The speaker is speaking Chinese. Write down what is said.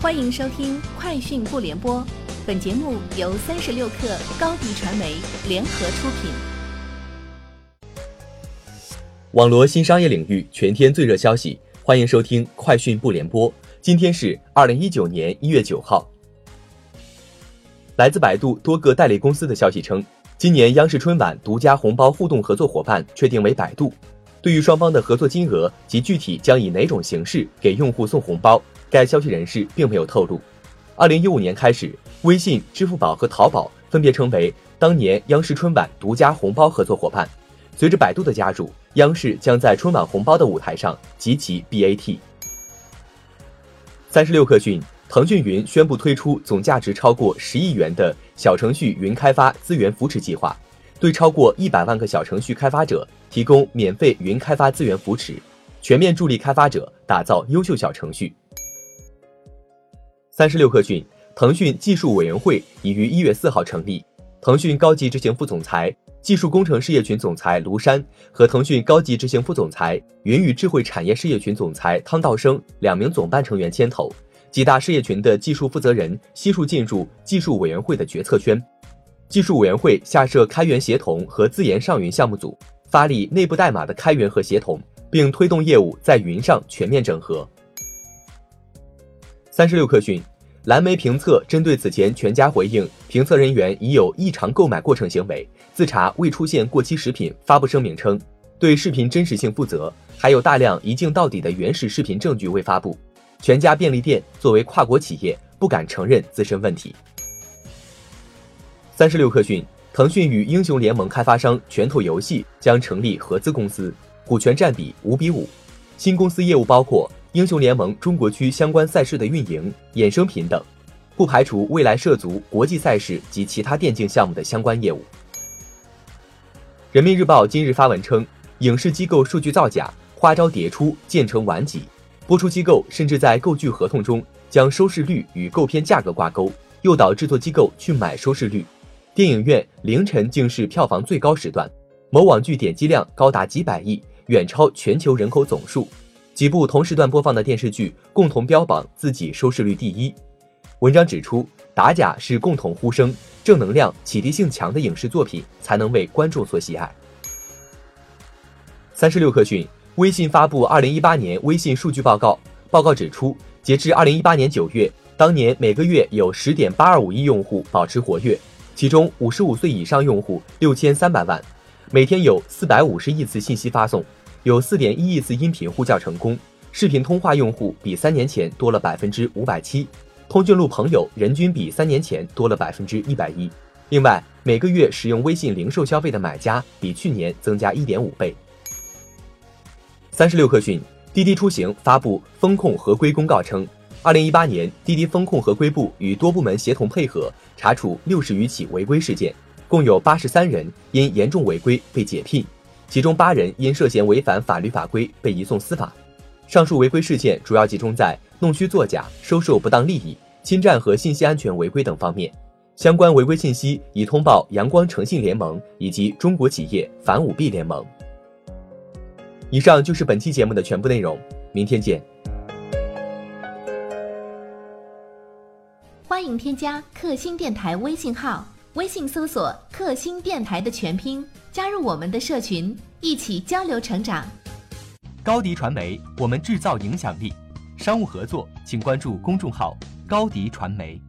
欢迎收听《快讯不联播》，本节目由三十六克高低传媒联合出品。网罗新商业领域全天最热消息，欢迎收听《快讯不联播》。今天是二零一九年一月九号。来自百度多个代理公司的消息称，今年央视春晚独家红包互动合作伙伴确定为百度。对于双方的合作金额及具体将以哪种形式给用户送红包，该消息人士并没有透露。二零一五年开始，微信、支付宝和淘宝分别成为当年央视春晚独家红包合作伙伴。随着百度的加入，央视将在春晚红包的舞台上集齐 BAT。三十六氪讯，腾讯云宣布推出总价值超过十亿元的小程序云开发资源扶持计划。对超过一百万个小程序开发者提供免费云开发资源扶持，全面助力开发者打造优秀小程序。三十六氪讯，腾讯技术委员会已于一月四号成立，腾讯高级执行副总裁、技术工程事业群总裁卢山和腾讯高级执行副总裁、云与智慧产业事业群总裁汤道生两名总办成员牵头，几大事业群的技术负责人悉数进入技术委员会的决策圈。技术委员会下设开源协同和自研上云项目组，发力内部代码的开源和协同，并推动业务在云上全面整合。三十六氪讯，蓝莓评测针对此前全家回应评测人员已有异常购买过程行为，自查未出现过期食品，发布声明称，对视频真实性负责，还有大量一镜到底的原始视频证据未发布。全家便利店作为跨国企业，不敢承认自身问题。三十六氪讯，腾讯与英雄联盟开发商拳头游戏将成立合资公司，股权占比五比五。新公司业务包括英雄联盟中国区相关赛事的运营、衍生品等，不排除未来涉足国际赛事及其他电竞项目的相关业务。人民日报今日发文称，影视机构数据造假，花招迭出，渐成顽疾。播出机构甚至在购剧合同中将收视率与购片价格挂钩，诱导制作机构去买收视率。电影院凌晨竟是票房最高时段，某网剧点击量高达几百亿，远超全球人口总数。几部同时段播放的电视剧共同标榜自己收视率第一。文章指出，打假是共同呼声，正能量、启迪性强的影视作品才能为观众所喜爱。三十六氪讯，微信发布二零一八年微信数据报告，报告指出，截至二零一八年九月，当年每个月有十点八二五亿用户保持活跃。其中，五十五岁以上用户六千三百万，每天有四百五十亿次信息发送，有四点一亿次音频呼叫成功。视频通话用户比三年前多了百分之五百七，通讯录朋友人均比三年前多了百分之一百一。另外，每个月使用微信零售消费的买家比去年增加一点五倍。三十六氪讯，滴滴出行发布风控合规公告称。二零一八年，滴滴风控合规部与多部门协同配合，查处六十余起违规事件，共有八十三人因严重违规被解聘，其中八人因涉嫌违反法律法规被移送司法。上述违规事件主要集中在弄虚作假、收受不当利益、侵占和信息安全违规等方面。相关违规信息已通报阳光诚信联盟以及中国企业反舞弊联盟。以上就是本期节目的全部内容，明天见。欢迎添加克星电台微信号，微信搜索“克星电台”的全拼，加入我们的社群，一起交流成长。高迪传媒，我们制造影响力。商务合作，请关注公众号“高迪传媒”。